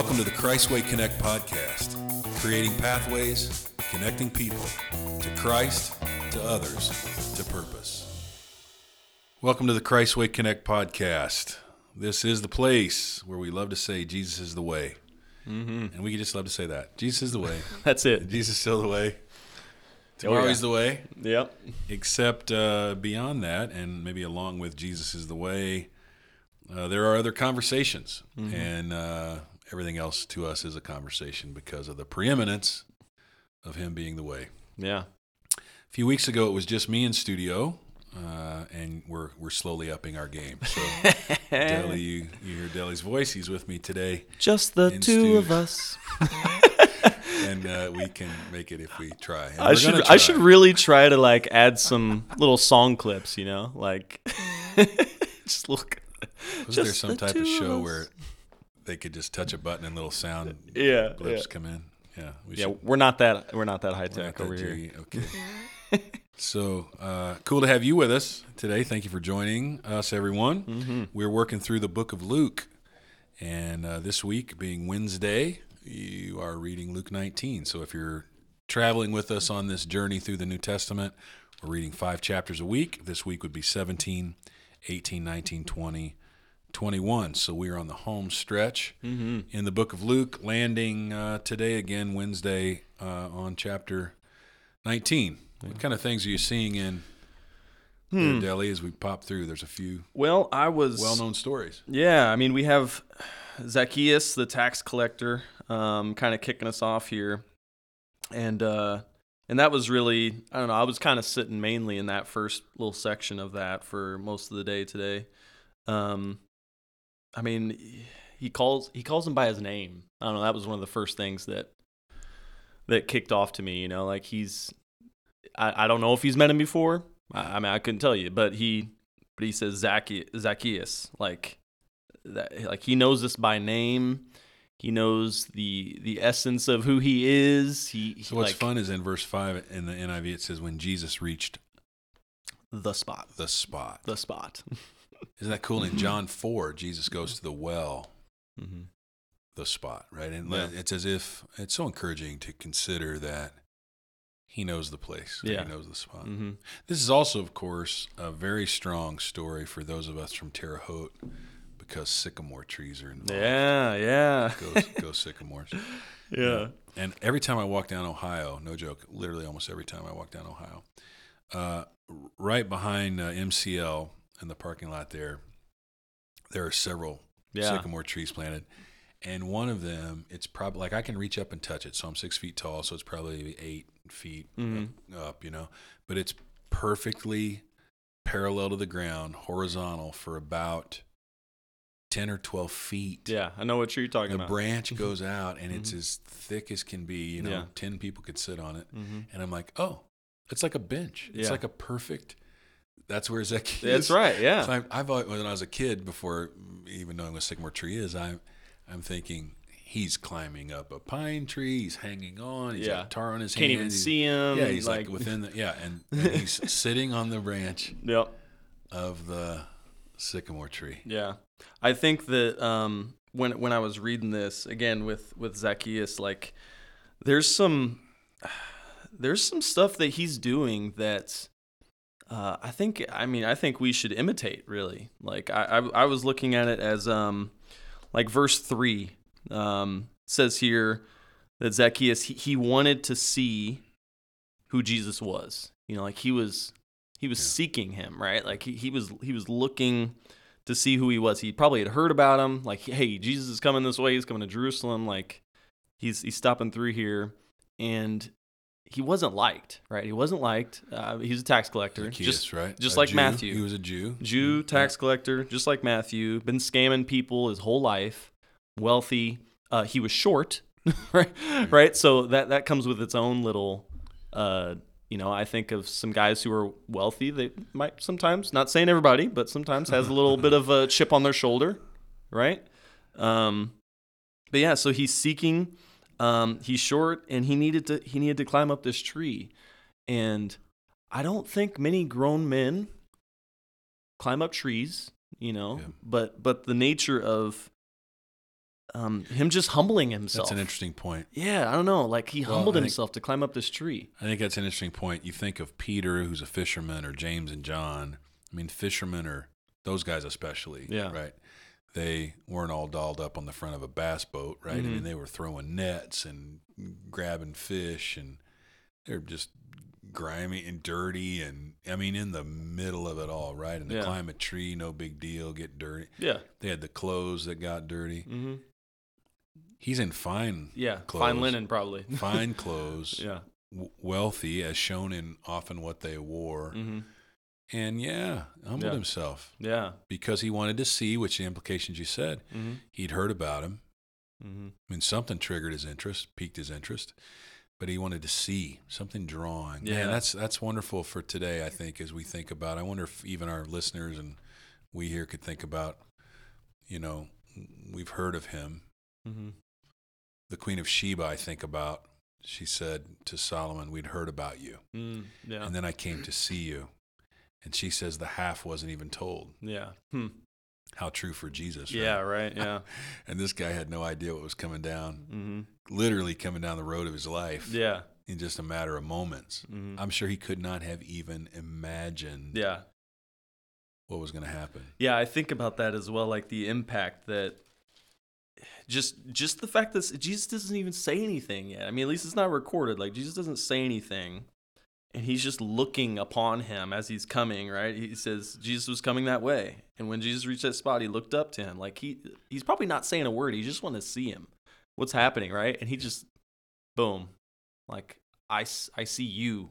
Welcome to the Christway Connect podcast, creating pathways, connecting people to Christ, to others, to purpose. Welcome to the Christway Connect podcast. This is the place where we love to say Jesus is the way. Mm-hmm. And we just love to say that. Jesus is the way. That's it. Jesus is still the way. Tomorrow yeah. he's the way. Yep. Except uh, beyond that, and maybe along with Jesus is the way, uh, there are other conversations. And uh, everything else to us is a conversation because of the preeminence of him being the way. Yeah. A few weeks ago, it was just me in studio, uh, and we're we're slowly upping our game. So, Deli, you, you hear Deli's voice. He's with me today, Just the two stu- of us. and uh, we can make it if we try. And I should gonna I should really try to like add some little song clips, you know? Like just look Was there some the type of of show us. where they could just touch a button and little sound Yeah. blips Yeah. come in? Yeah, we yeah, should we're not that we're not that high tech over here. jiggy. Okay. so uh, cool to have you with us today. Thank you for joining us, everyone. Mm-hmm. We're working through the book of Luke, and uh, this week being Wednesday, you are reading Luke 19. So if you're traveling with us on this journey through the New Testament, we're reading five chapters a week. This week would be 17, 18, 19, 20. 21. So we are on the home stretch Mm-hmm. in the book of Luke, landing uh, today again, Wednesday, uh, on chapter 19. What kind of things are you seeing in Hmm. Deli as we pop through? There's a few Well, I was well known stories. Yeah, I mean, we have Zacchaeus, the tax collector, um, kind of kicking us off here, and uh, and that was really I don't know. I was kind of sitting mainly in that first little section of that for most of the day today. Um, I mean, he calls he calls him by his name. I don't know. That was one of the first things that that kicked off to me. You know, like he's I, I don't know if he's met him before. I, I mean, I couldn't tell you, but he but he says Zacchaeus, Zacchaeus like that like he knows this by name he knows the the essence of who he is he, he So what's like fun is in verse 5 in the NIV it says when Jesus reached the spot the spot. the spot Isn't that cool? In John 4, Jesus goes to the well, mm-hmm. the spot, right? And Yeah. it's as if it's so encouraging to consider that he knows the place, Yeah. he knows the spot. Mm-hmm. This is also, of course, a very strong story for those of us from Terre Haute because sycamore trees are involved. yeah yeah Go, go sycamores. yeah And every time I walk down Ohio, no joke, literally almost every time I walk down Ohio, uh, right behind uh, MCL in the parking lot there, there are several yeah sycamore trees planted. And one of them, it's probably like I can reach up and touch it. So I'm six feet tall, so it's probably eight feet Mhm. up, you know. But it's perfectly parallel to the ground, horizontal for about 10 or 12 feet. yeah i know what you're talking The about branch goes out and it's Mhm. as thick as can be, you know, Yeah. 10 people could sit on it. mm-hmm. And I'm like, oh, it's like a bench. It's Yeah. like a perfect, that's where Zacchaeus that's right yeah so I, I've always, when I was a kid, before even knowing what sycamore tree is, I'm I'm thinking he's climbing up a pine tree. He's hanging on. He's Yeah. got tar on his hands. can't hand. even he's- see him Yeah, he's like, within the yeah, and, and he's sitting on the branch yep of the sycamore tree. Yeah, I think that um, when when I was reading this again with with Zacchaeus, like there's some there's some stuff that he's doing that uh, I think I mean I think we should imitate really. Like I I, I was looking at it as um like verse three um, says here that Zacchaeus he, he wanted to see who Jesus was. You know, like he was he was Yeah. seeking him, right? Like he, he was he was looking to see who he was. He probably had heard about him, like, hey, Jesus is coming this way. He's coming to Jerusalem. Like, he's he's stopping through here, and he wasn't liked, right? He wasn't liked. Uh, he's a tax collector, Zacchaeus, just right? just A like Jew. Matthew. He was a Jew. Jew tax collector, just like Matthew. Been scamming people his whole life. Wealthy. Uh, he was short, right? Right. So that that comes with its own little. Uh, you know, I think of some guys who are wealthy. They might sometimes, not saying everybody, but sometimes has a little bit of a chip on their shoulder, right? Um, but yeah, so he's seeking. Um, he's short, and he needed to he needed to climb up this tree, and I don't think many grown men climb up trees, you know. Yeah. But but the nature of um, him just humbling himself. That's an interesting point. yeah, I don't know. Like he Well, humbled think- himself to climb up this tree. I think that's an interesting point. You think of Peter, who's a fisherman, or James and John. I mean, fishermen are those guys especially. Yeah. Right. They weren't all dolled up on the front of a bass boat, right? I Mhm. mean, they were throwing nets and grabbing fish, and they're just grimy and dirty, and I mean, in the middle of it all, right? And to Yeah. climb a tree, no big deal, get dirty. Yeah. They had the clothes that got dirty. Mm-hmm. He's in fine, Yeah. clothes, Fine linen, probably. fine clothes, yeah. w- wealthy, as shown in often what they wore. Mm-hmm. And yeah, humbled Yeah. himself Yeah. because he wanted to see, which the implications you said, Mm-hmm. he'd heard about him. Mm-hmm. I mean, something triggered his interest, piqued his interest, but he wanted to see something drawing. Yeah. Man, that's that's wonderful for today. I think as we think about, I wonder if even our listeners and we here could think about, you know, we've heard of him. Mm-hmm. The Queen of Sheba, I think about. She said to Solomon, "We'd heard about you, Mm, yeah. and then I came to see you." And she says the half wasn't even told. yeah. Hmm. How true for Jesus, right? Yeah. Right. Yeah. And this guy had no idea what was coming down, mm-hmm. literally coming down the road of his life Yeah. in just a matter of moments. Mm-hmm. I'm sure he could not have even imagined Yeah. what was going to happen. Yeah, I think about that as well, like the impact that just just the fact that Jesus doesn't even say anything yet. I mean, at least it's not recorded. Like Jesus doesn't say anything, and he's just looking upon him as he's coming. Right? He says Jesus was coming that way, and when Jesus reached that spot, he looked up to him. Like he he's probably not saying a word. He just wanted to see him. What's happening? Right? And he just boom, like i i see you,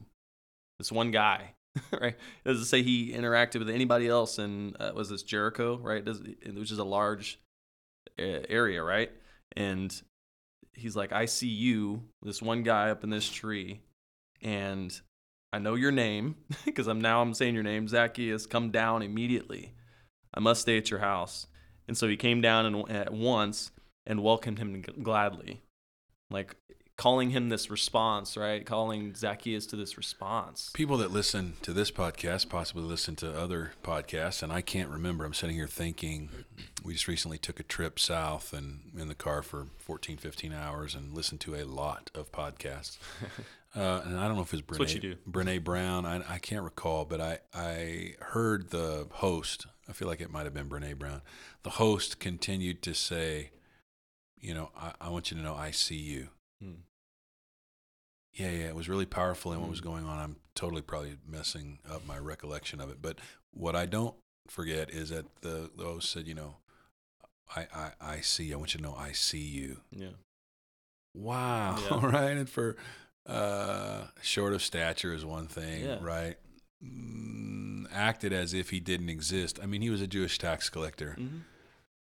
this one guy. right? It doesn't say he interacted with anybody else in uh, was this Jericho, right? Does which is a large uh, area, right? And he's like, I see you, this one guy up in this tree, and I know your name because I'm now I'm saying your name, Zacchaeus. Come down immediately. I must stay at your house. And so he came down and at once and welcomed him gladly, like calling him this response, right? Calling Zacchaeus to this response. People that listen to this podcast possibly listen to other podcasts, and I can't remember. I'm sitting here thinking we just recently took a trip south and in the car for 14, 15 hours and listened to a lot of podcasts. Uh, and I don't know if it was Brene, what you do. Brene Brown. I, I can't recall, but I, I heard the host. I feel like it might have been Brene Brown. The host continued to say, you know, I, I want you to know I see you. Hmm. Yeah, yeah, it was really powerful in what was going on. I'm totally probably messing up my recollection of it, but what I don't forget is that the, the host said, you know, I, I, I see. I want you to know I see you. Yeah. Wow, Yeah. right? And for uh, short of stature is one thing, Yeah. right? Mm, acted as if he didn't exist. I mean, he was a Jewish tax collector. Mm-hmm.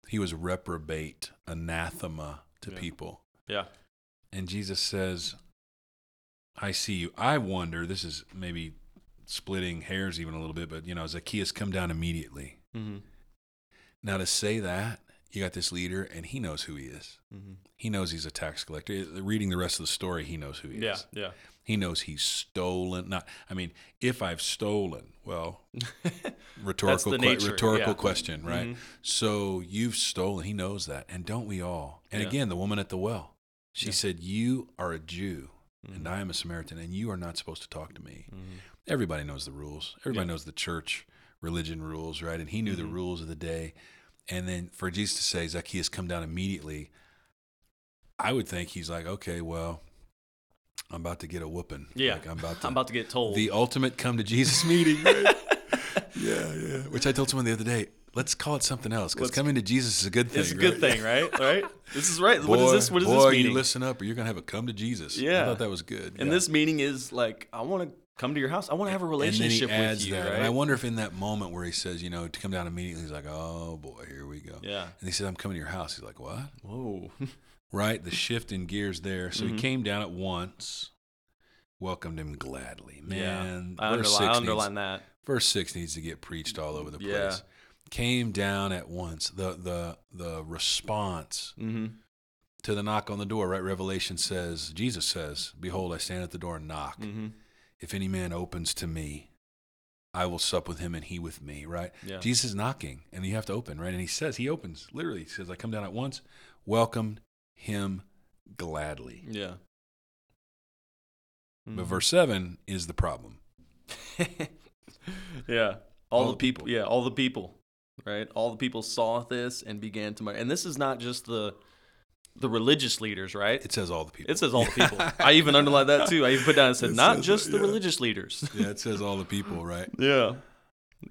He was reprobate, anathema to Yeah. people. Yeah. And Jesus says, I see you. I wonder, this is maybe splitting hairs even a little bit, but you know, Zacchaeus come down immediately. Mm-hmm. Now to say that, you got this leader and he knows who he is. Mm-hmm. He knows he's a tax collector. Reading the rest of the story, he knows who he Yeah. is. Yeah. He knows he's stolen. Not, I mean, if I've stolen, well, rhetorical, que- rhetorical yeah. question, right? Mhm. So you've stolen. He knows that, and don't we all? And Yeah. again, the woman at the well, she Yeah. said, "You are a Jew, and Mhm. I am a Samaritan, and you are not supposed to talk to me." Mhm. Everybody knows the rules. Everybody Yeah. knows the church religion rules, right? And he knew the Mhm. rules of the day. And then for Jesus to say, Zacchaeus, come down immediately, I would think he's like, okay, well, I'm about to get a whooping. Yeah. Like, I'm about to I'm about to get told. the ultimate come to Jesus meeting. Right? yeah, yeah. Which I told someone the other day. Let's call it something else because coming to Jesus is a good thing. it's a good right? thing, right? Right? This is right. Boy, what is this? What is boy, this meeting? you listen up, or you're gonna have a come to Jesus. Yeah, I thought that was good. and yeah. this meeting is like, I want to come to your house. I want to have a and then relationship he adds with you, that. right? And I wonder if in that moment where he says, you know, to come down immediately, he's like, oh boy, here we go. yeah. And he said, I'm coming to your house. He's like, what? Whoa. Right? The shift in gears there. So he Mhm. came down at once, welcomed him gladly. Man, I verse, underline, I underline needs, that. verse six needs to get preached all over the place. Yeah. Came down at once. The the the response Mm-hmm. to the knock on the door, right? Revelation says, Jesus says, Behold, I stand at the door and knock. Mm-hmm. If any man opens to me, I will sup with him and he with me, right? Yeah. Jesus is knocking and you have to open, right? And he says, he opens, literally. He says, I come down at once, welcomed him gladly. Yeah. But hmm. verse 7 is the problem. yeah. All, All the the people, people. Yeah, all the people. Right? All the people saw this and began to mar- and this is not just the the religious leaders, right? It says all the people. It says all the people. I even underlined that too. I even put down and said It not just that, the yeah. religious leaders. yeah, it says all the people, right? yeah.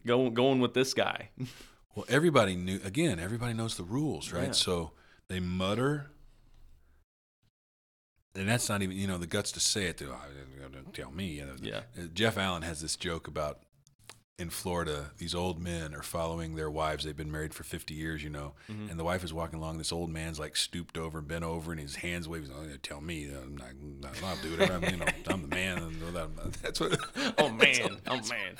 Going going with this guy. Well, everybody knew, again, everybody knows the rules, right? Yeah. So they mutter. And that's not even, you know, the guts to say it. To, "Oh, don't tell me. You know. Yeah. Jeff Allen has this joke about in Florida, these old men are following their wives. They've been married for 50 years, you know, Mm-hmm. and the wife is walking along. This old man's like stooped over, bent over, and his hands waving. Oh, tell me, I'm not, I'm not- I'll do whatever. I'm, you know, I'm the man. That's what. Oh man. Oh man.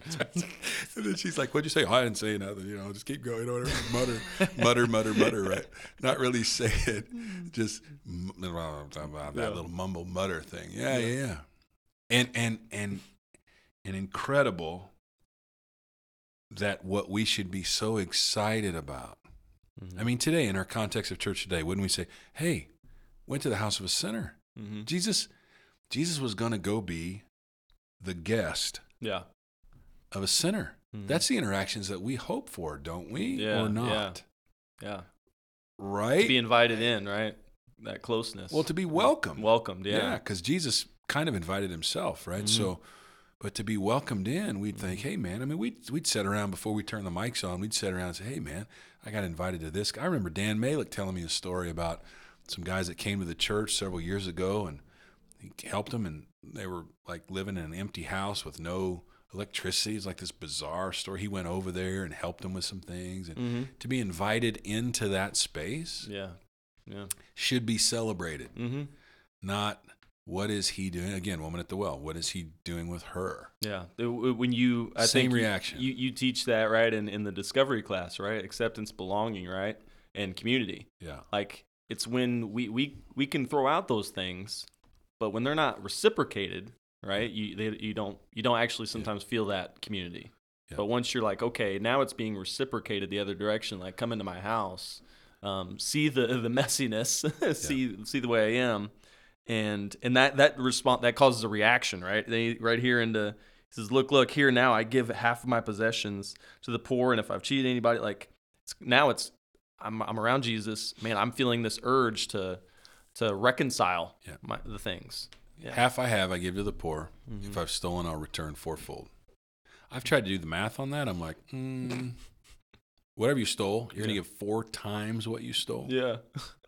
And then she's like, "What'd you say?" Oh, I didn't say nothing. You know, just keep going. Whatever. Mutter, mutter, mutter, mutter. Right? Not really say it. Just m- that Yeah. little mumble mutter thing. Yeah, yeah, yeah. And and and an incredible that what we should be so excited about. Mm-hmm. I mean, today in our context of church today, wouldn't we say, "Hey, went to the house of a sinner"? Mhm. Jesus, Jesus was going to go be the guest Yeah. of a sinner. Mhm. That's the interactions that we hope for, don't we? Yeah, or not? Yeah. Right? To be invited in, right? That closeness. well, to be welcomed. welcomed, yeah, yeah. because Jesus kind of invited himself, right? Mhm. So, but to be welcomed in, we'd think, hey, man. I mean, we'd we'd sit around before we turn the mics on. We'd sit around and say, hey, man, I got invited to this. I remember Dan Malik telling me a story about some guys that came to the church several years ago, and he helped them, and they were like living in an empty house with no electricity. It's like this bizarre story. He went over there and helped them with some things, and Mm-hmm. to be invited into that space Yeah. Yeah. should be celebrated, Mm-hmm. not what is he doing? Again, woman at the well. What is he doing with her? Yeah. When you, I Same think reaction. You, you teach that right in, in the discovery class, right? Acceptance, belonging, right, and community. Yeah, Like it's when we we we can throw out those things, but when they're not reciprocated, right? You they, you don't you don't actually sometimes feel that community. Yeah. But once you're like, okay, now it's being reciprocated the other direction. Like, come into my house, um, see the the messiness, see see the way I am, and and that that response that causes a reaction, right? They right here into he says, look, look here now. I give half of my possessions to the poor, and if I've cheated anybody, like it's, now it's I'm I'm around Jesus, man. I'm feeling this urge to to reconcile Yeah. my, the things. Yeah. half I have, I give to the poor. Mhm. If I've stolen, I'll return fourfold. I've tried to do the math on that. I'm like, mm, whatever you stole, you're gonna give four times what you stole. Yeah.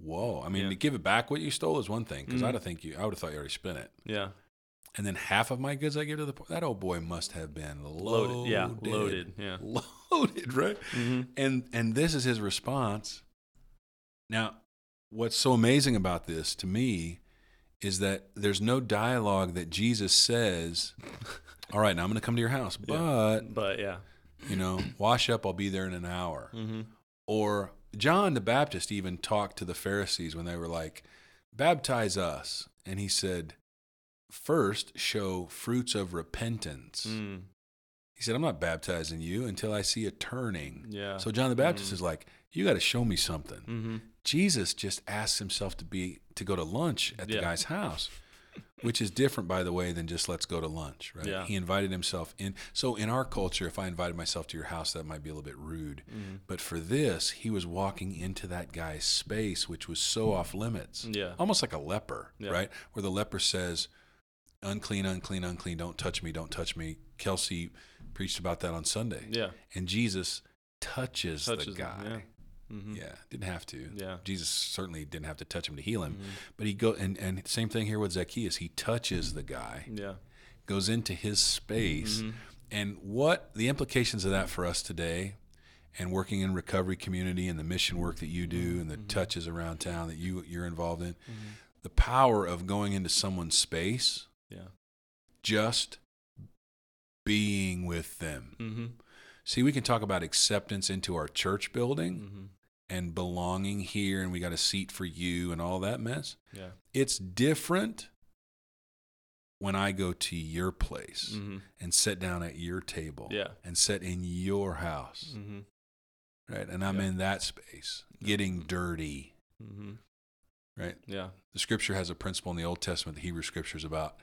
Whoa! I mean, Yeah. to give it back what you stole is one thing because Mhm. I'd have think you, I would have thought you already spent it. Yeah. And then half of my goods I give to the poor. That old boy must have been loaded. Loaded. Yeah. Loaded. Yeah. loaded, right? Mm-hmm. And and this is his response. Now, what's so amazing about this to me is that there's no dialogue that Jesus says, "All right, now I'm going to come to your house, Yeah. but But yeah. you know, wash up. I'll be there in an hour." Mm-hmm. Or John the Baptist even talked to the Pharisees when they were like, "Baptize us," and he said, first show fruits of repentance." Mm. He said, "I'm not baptizing you until I see a turning." Yeah. So John the Baptist Mm. is like, "You got to show me something." Mm-hmm. Jesus just asks himself to be to go to lunch at the guy's house, which is different, by the way, than just let's go to lunch, right? Yeah. He invited himself in. So in our culture, if I invited myself to your house, that might be a little bit rude. Mm-hmm. But for this, he was walking into that guy's space, which was so off limits, Yeah. almost like a leper, Yeah. right? Where the leper says, "Unclean, unclean, unclean. Don't touch me. Don't touch me." Kelsey preached about that on Sunday, Yeah. and Jesus touches, Touches the him, guy. yeah. Mm-hmm. Yeah, didn't have to. Yeah. Jesus certainly didn't have to touch him to heal him, Mhm. but he go and and same thing here with Zacchaeus. He touches the guy, Yeah. goes into his space, Mhm. and what the implications of that for us today, and working in recovery community and the mission work that you do and the touches around town that you you're involved in, Mhm. the power of going into someone's space, Yeah. just being with them. Mm-hmm. See, we can talk about acceptance into our church building Mm-hmm. And belonging here, and we got a seat for you and all that mess. Yeah. It's different when I go to your place Mm-hmm. and sit down at your table Yeah. and sit in your house, Mm-hmm. right? And I'm Yeah. in that space. getting dirty, Mm-hmm. right? Yeah. The scripture has a principle in the Old Testament, the Hebrew scriptures, about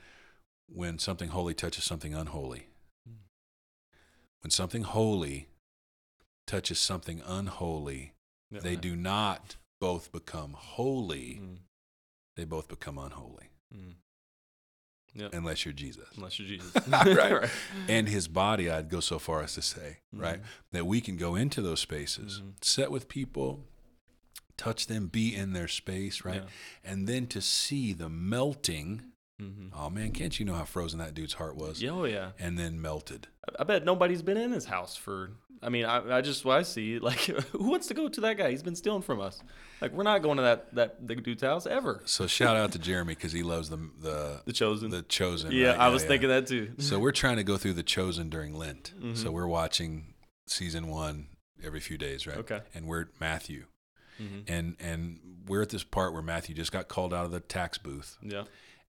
when something holy touches something unholy. Mm. When something holy touches something unholy, yeah. they do not both become holy, Mm. they both become unholy, Mm. Yep. unless you're Jesus. Unless you're Jesus. Right. right. And his body, I'd go so far as to say, right, Mhm. that we can go into those spaces, Mhm. sit with people, touch them, be in their space, right? Yeah. And then to see the melting. Mhm. Oh man, can't you know how frozen that dude's heart was? Yeah, oh yeah. And then melted. I- I bet nobody's been in his house for. I mean, I, I just what I see like who wants to go to that guy? He's been stealing from us. Like we're not going to that that the dude's house ever. So shout out to Jeremy because he loves the the The chosen. the chosen. yeah, right? I was thinking that too. So we're trying to go through the chosen during Lent. So Mhm. we're watching season one every few days, right? Okay. And we're at Matthew, hmm and and we're at this part where Matthew just got called out of the tax booth, Yeah.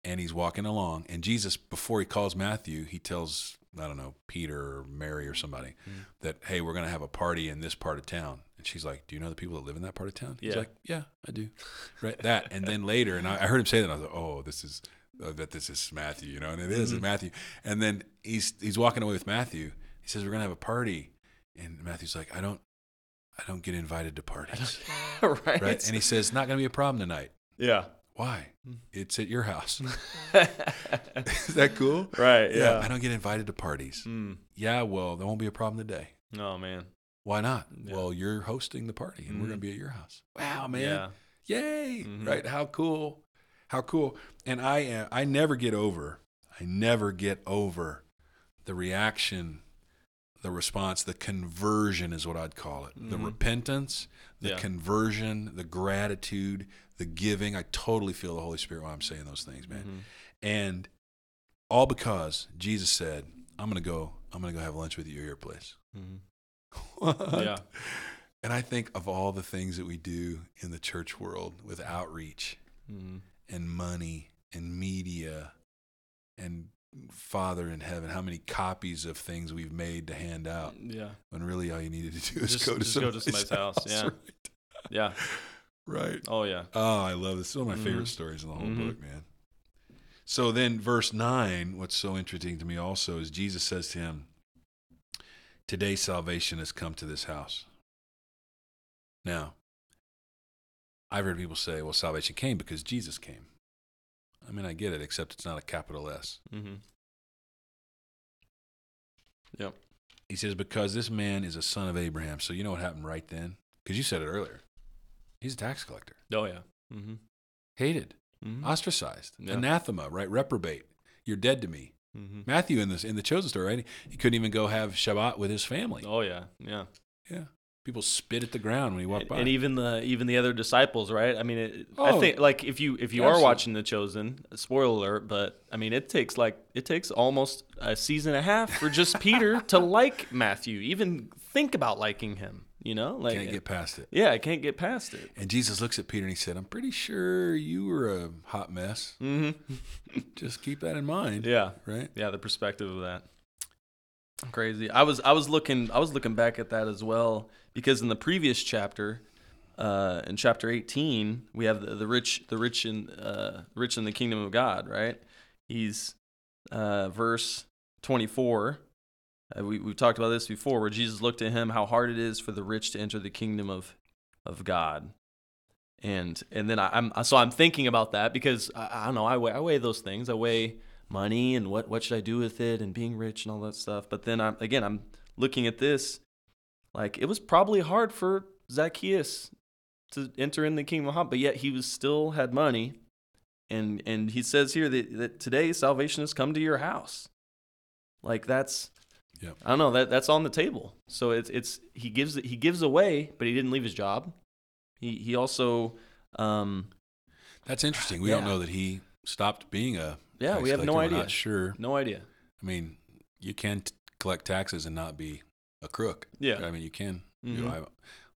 and he's walking along, and Jesus before he calls Matthew, he tells I don't know Peter or Mary or somebody Mhm. that hey we're gonna have a party in this part of town, and she's like, do you know the people that live in that part of town? He's like, yeah, I do, right? That, and then later, and I, I heard him say that, and I was like, oh, this is. Uh, that this is Matthew, you know, and it is Mhm. Matthew. And then he's he's walking away with Matthew. He says, "We're gonna have a party," and Matthew's like, "I don't, I don't get invited to parties." right. right? And he says, "Not going to be a problem tonight." yeah. Why? Mm. It's at your house. Is that cool? Right. Yeah. I don't get invited to parties. Mm. Yeah, well, there won't be a problem today. Oh man. Why not? Yeah. Well, you're hosting the party, and we're Mhm. going to be at your house. Wow, man! Yeah. Yay! Mhm. Right? How cool! How cool! And I, am, I never get over. I never get over the reaction, the response, the conversion is what I'd call it. The Mhm. repentance, the Yeah. conversion, the gratitude, the giving. I totally feel the Holy Spirit while I'm saying those things, man. Mhm. And all because Jesus said, "I'm gonna go. I'm gonna go have lunch with you at your place." Mhm. Yeah. And I think of all the things that we do in the church world with outreach Mhm. and money and media and Father in heaven, how many copies of things we've made to hand out Yeah. when really all you needed to do is Just- go to just go to somebody's, somebody's house, yeah. Right. Yeah. right. Oh yeah. Oh, I love this. It's one of my favorite Mhm. stories in the whole Mhm. book, man. So then, verse 9, what's so interesting to me also is Jesus says to him, Today salvation has come to this house. Now, I've heard people say, well, salvation came because Jesus came. I mean, I get it, except it's not a capital S. Mm-hmm. Yep. He says, because this man is a son of Abraham. So you know what happened right then? Because you said it earlier. He's a tax collector. Oh yeah. Mm-hmm. Hated, Mm-hmm. ostracized, Yeah. anathema, right? Reprobate. You're dead to me. mm-hmm. Matthew in this in the chosen story, right? He couldn't even go have Shabbat with his family. Oh yeah. Yeah. Yeah, people spit at the ground when he walked and, by. and even the even the other disciples, right? I mean, it, I Oh. think like if you if you are watching The Chosen, spoiler alert, but I mean, it takes like it takes almost a season and a half for just Peter to like Matthew, even think about liking him. You know, like Can't get past it. yeah, I can't get past it. And Jesus looks at Peter and he said, "I'm pretty sure you were a hot mess. Mm-hmm. Just keep that in mind." Yeah, Right. yeah, the perspective of that. Crazy. I was I was looking I was looking back at that as well because in the previous chapter, uh, in chapter eighteen, we have the, the rich the rich in uh, rich in the kingdom of God. Right? He's uh, verse twenty four. Uh, Uh, we we've talked about this before, where Jesus looked at him how hard it is for the rich to enter the kingdom of of God. And and then I, I'm so I'm thinking about that because I, I don't know I weigh I weigh those things I weigh money and what what should I do with it and being rich and all that stuff. But then I'm again I'm looking at this like it was probably hard for Zacchaeus to enter in the kingdom of God, but yet he was still had money. And and he says here that, that today salvation has come to your house. Like that's Yep. I don't know that that's on the table. So it's it's he gives he gives away, but he didn't leave his job. He he also um That's interesting. We don't know that he stopped being a. yeah we have no collector. We're idea Not sure. no idea I mean, you can t- collect taxes and not be a crook. yeah I mean, you can. You Mhm. know, I,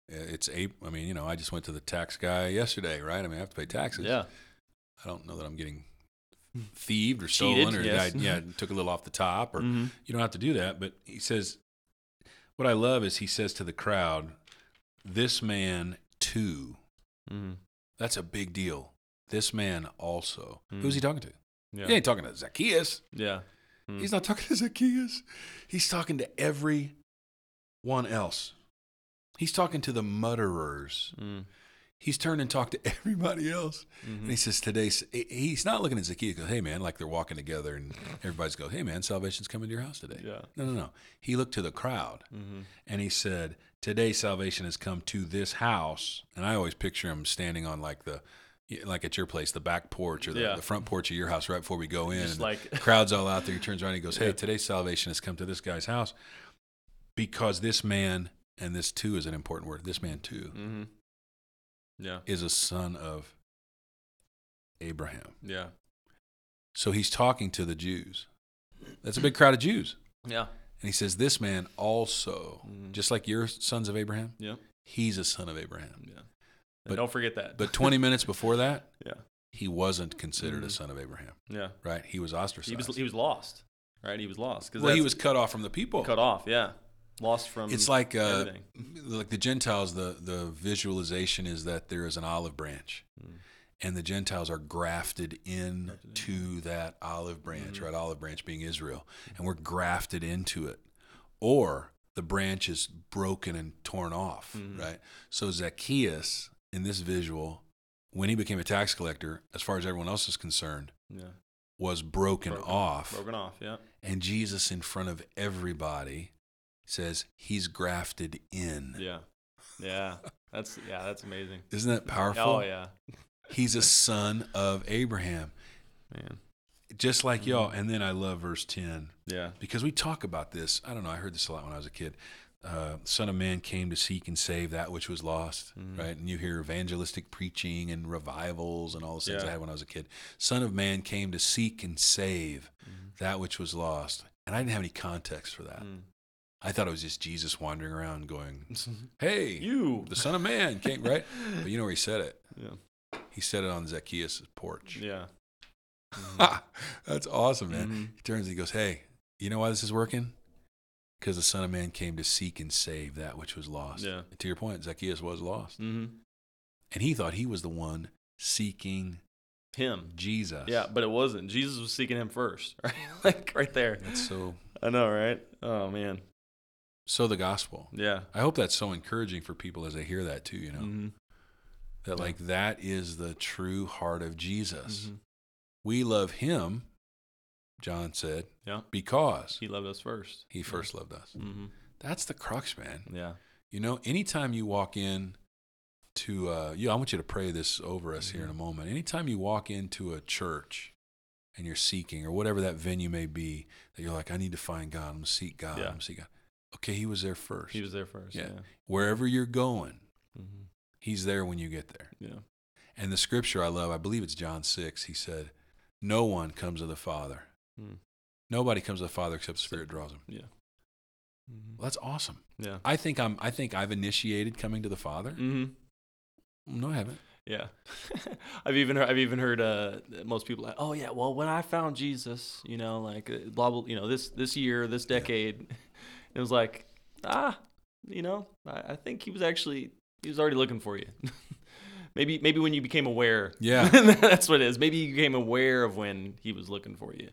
it's a. I mean, you know, I just went to the tax guy yesterday, right? I mean, I have to pay taxes. yeah I don't know that I'm getting thieved or Cheated, stolen or yes. I, yeah took a little off the top or Mhm. you don't have to do that. But he says, what I love is he says to the crowd, this man too. Mm-hmm. That's a big deal. This man also. Mm. Who's he talking to? Yeah. He ain't talking to Zacchaeus. Yeah. Mm. He's not talking to Zacchaeus. He's talking to every one else. He's talking to the mutterers. He's turned and talked to everybody else. Mhm. And he says, Today's, he's not looking at Zacchaeus, goes, Hey, man, like they're walking together and everybody's go, Hey, man, salvation's coming to your house today. Yeah. No, no, no. He looked to the crowd Mm-hmm. and he said, Today salvation has come to this house. And I always picture him standing on like the, like at your place, the back porch or the, Yeah. the front porch of your house right before we go in. Just and like- crowd's all out there. He turns around and he goes, Hey, Yeah. today's salvation has come to this guy's house because this man, and this too is an important word, this man too Mm-hmm. Yeah. is a son of Abraham. Yeah. So he's talking to the Jews. That's a big crowd of Jews. Yeah. And he says, This man also, Mhm. just like you're sons of Abraham, Yeah. he's a son of Abraham. Yeah. But- don't forget that. But 20 minutes before that, yeah. he wasn't considered a Mhm. son of Abraham, Yeah. right? He was ostracized. He was he was lost. Right? He was lost because well, he was cut off from the people. cut off. Yeah. Lost from. It's like uh, like the Gentiles. The the visualization is that there is an olive branch, Mm. and the Gentiles are grafted Grafted in. into that olive branch, Mhm. right? Olive branch being Israel, and we're grafted into it, or the branch is broken and torn off, Mhm. right? So Zacchaeus in this visual, when he became a tax collector, as far as everyone else is concerned, Yeah. was broken, Broken. off, Broken off. Yeah. and Jesus in front of everybody says he's grafted in. Yeah. Yeah. That's yeah. That's amazing. Isn't that powerful? Oh yeah. He's a son of Abraham, Man. just like Mm-hmm. y'all. And then I love verse 10 Yeah. because we talk about this. I don't know. I heard this a lot when I was a kid. Uh, Son of Man came to seek and save that which was lost, Mhm. right? And you hear evangelistic preaching and revivals and all those things Yeah. I had when I was a kid. Son of Man came to seek and save Mhm. that which was lost. And I didn't have any context for that. I thought it was just Jesus wandering around going, Hey, You. the Son of Man came, right? But you know where he said it? Yeah. He said it on Zacchaeus' porch. Yeah. Mhm. That's awesome, man. Mhm. He turns and he goes, Hey, you know why this is working? Because the Son of Man came to seek and save that which was lost. Yeah. To your point, Zacchaeus was lost. Mhm. And he thought he was the one seeking Him. Jesus. Yeah, but it wasn't. Jesus was seeking him first, right? like right there. That's so I know, right? Oh man. So the gospel. Yeah. I hope that's so encouraging for people as they hear that too, you know. Mhm. That Yeah. like that is the true heart of Jesus. Mhm. We love him, John said, Yeah. because He loved us first. he first loved us. hmm That's the crux, man. Yeah. You know, anytime you walk in to, uh, you, I want you to pray this over us here in a moment. Anytime you walk into a church and you're seeking, or whatever that venue may be, that you're like, I need to find God. I'm gonna seek God. Yeah. I'm gonna seek God. Okay, He was there first. He was there first. Yeah. Yeah. Wherever you're going, hmm He's there when you get there. Yeah. And the scripture I love, I believe it's John six. He said, "No one comes to the Father. Mm. Nobody comes to the Father except the Spirit draws him." Yeah. hmm Well, that's awesome. Yeah. I think I'm. I think I've initiated coming to the Father. hmm No, I haven't. Yeah, I've even heard, I've even heard uh, most people like, oh yeah, well when I found Jesus, you know, like uh, blah blah, you know, this this year, this decade, it was like, ah, you know, I, I think he was actually he was already looking for you. maybe maybe when you became aware, Yeah. that's what it is. Maybe you became aware of when he was looking for you.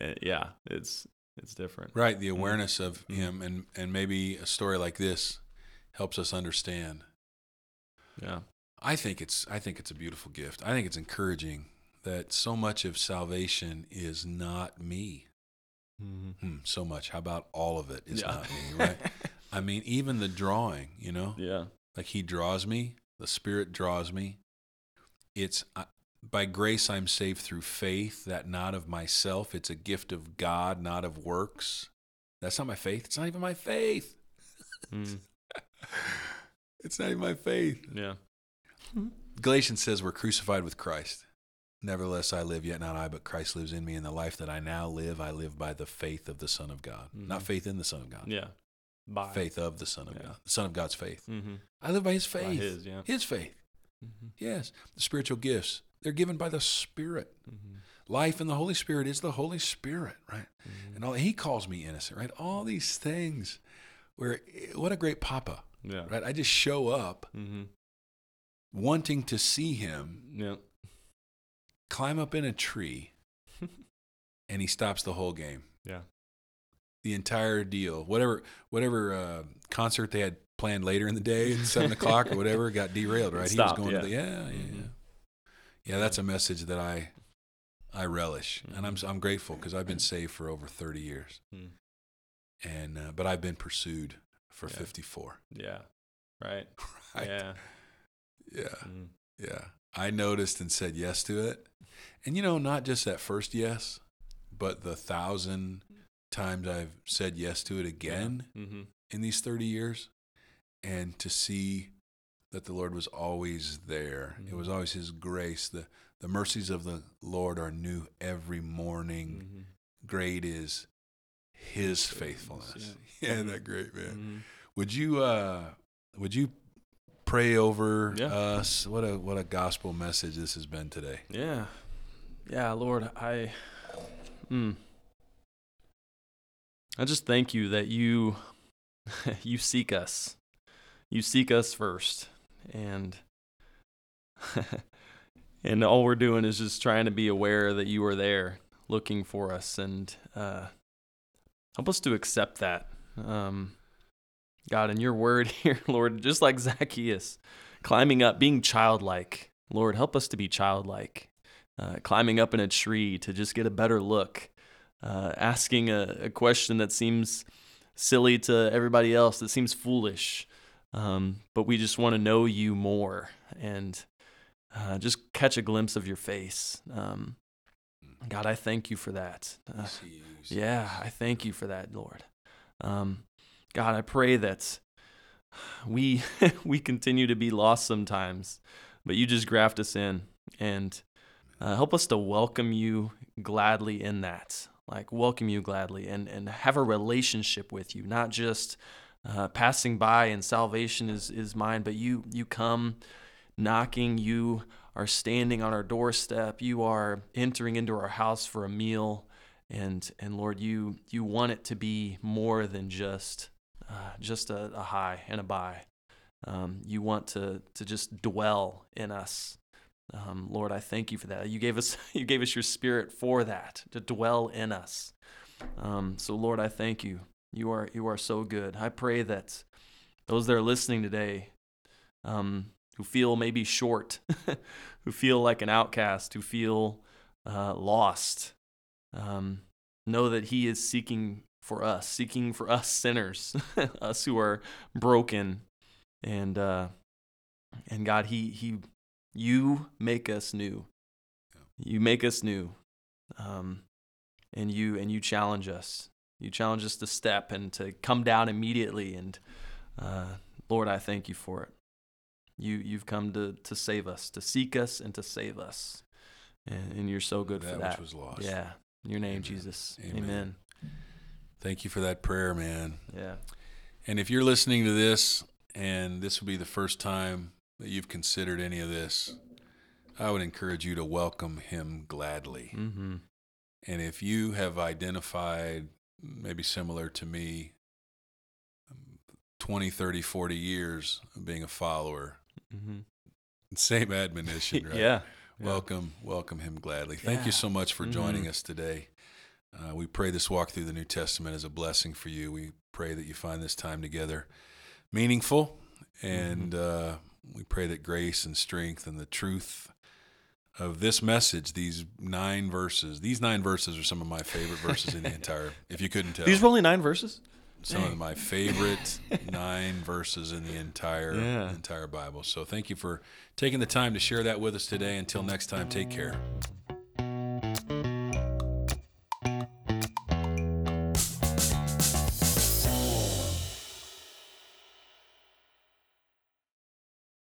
Uh, yeah, it's it's different. Right, the awareness of Mhm. him, and and maybe a story like this helps us understand. Yeah, I think it's I think it's a beautiful gift. I think it's encouraging that so much of salvation is not me. Mm-hmm. Hmm, so much. How about all of it is yeah. not me, right? I mean, even the drawing, you know, yeah, like he draws me, the Spirit draws me. It's uh, by grace I'm saved through faith, that not of myself. It's a gift of God, not of works. That's not my faith. It's not even my faith. mm, It's not even my faith. yeah, Galatians says we're crucified with Christ. Nevertheless, I live, yet not I, but Christ lives in me. And the life that I now live, I live by the faith of the Son of God. Not Mhm. faith in the Son of God, yeah. By faith of the Son of Yeah. God. The Son of God's faith. Mm-hmm. I live by his faith. By his, yeah. His faith. Mm-hmm. Yes. The spiritual gifts, they're given by the Spirit. Mm-hmm. Life in the Holy Spirit is the Holy Spirit, right? Mm-hmm. And all, He calls me innocent, right? All these things where, what a great papa, Yeah. right? I just show up Mm-hmm. wanting to see him Yeah. Climb up in a tree and he stops the whole game. Yeah. The entire deal, whatever whatever uh, concert they had planned later in the day at seven o'clock or whatever, got derailed. Right? stopped, he was going yeah. to the yeah, yeah, Mhm. yeah. Yeah, that's a message that I I relish, and I'm I'm grateful because I've been saved for over thirty years, Mm. and uh, but I've been pursued for Yeah. fifty four. Yeah. Right. Right? Yeah. yeah. Mm. Yeah. I noticed and said yes to it. And you know, not just that first yes, but the thousand times I've said yes to it again Mm-hmm. in these 30 years and to see that the Lord was always there. It Mhm. was always his grace. The the mercies of the Lord are new every morning. Mm-hmm. Great is his faithfulness. yeah. Yeah, that great, man? Mm-hmm. Would you uh would you pray over Yeah. us? What a what a gospel message this has been today. Yeah. Yeah, Lord, I mm, I just thank you that you you seek us. You seek us first. And and all we're doing is just trying to be aware that you are there looking for us and uh help us to accept that. Um God, in your word here, Lord, just like Zacchaeus, climbing up, being childlike. Lord, help us to be childlike. Uh, climbing up in a tree to just get a better look, uh, asking a, a question that seems silly to everybody else, that seems foolish, um, but we just want to know you more and uh, just catch a glimpse of your face. Um, God, I thank you for that. Uh, yeah, I thank you for that, Lord. Um, God, I pray that we we continue to be lost sometimes, but you just graft us in and uh, help us to welcome you gladly in that, like welcome you gladly and and have a relationship with you, not just uh, passing by and salvation is is mine, but you you come knocking, you are standing on our doorstep, you are entering into our house for a meal and and Lord, you you want it to be more than just uh, just a, a hi and a bye. Um, you want to to just dwell in us, um, Lord. I thank you for that. You gave us you gave us your Spirit for that to dwell in us. Um, so Lord, I thank you. You are you are so good. I pray that those that are listening today, um, who feel maybe short, who feel like an outcast, who feel uh, lost, um, know that He is seeking for us, seeking for us sinners, us who are broken, and uh, and God, He He, you make us new. You make us new, um, and you and you challenge us. You challenge us to step and to come down immediately. And uh, Lord, I thank you for it. You you've come to to save us, to seek us, and to save us. And, and you're so good that for that. which was lost. Yeah. In your name, Amen. Jesus. Amen. Amen. Thank you for that prayer, man. Yeah. And if you're listening to this and this will be the first time that you've considered any of this, I would encourage you to welcome him gladly. Mm-hmm. And if you have identified, maybe similar to me, um, 20, 30, 40 years of being a follower, Mm-hmm. same admonition, right? Yeah. Welcome, welcome him gladly. Thank Yeah. you so much for joining Mhm. us today. Uh, we pray this walk through the New Testament is a blessing for you. We pray that you find this time together meaningful, and Mm-hmm. uh, we pray that grace and strength and the truth of this message, these nine verses, these nine verses are some of my favorite verses in the entire. If you couldn't tell, These were only nine verses? some of my favorite nine verses in the entire Yeah. entire Bible. So thank you for taking the time to share that with us today. Until next time, take care.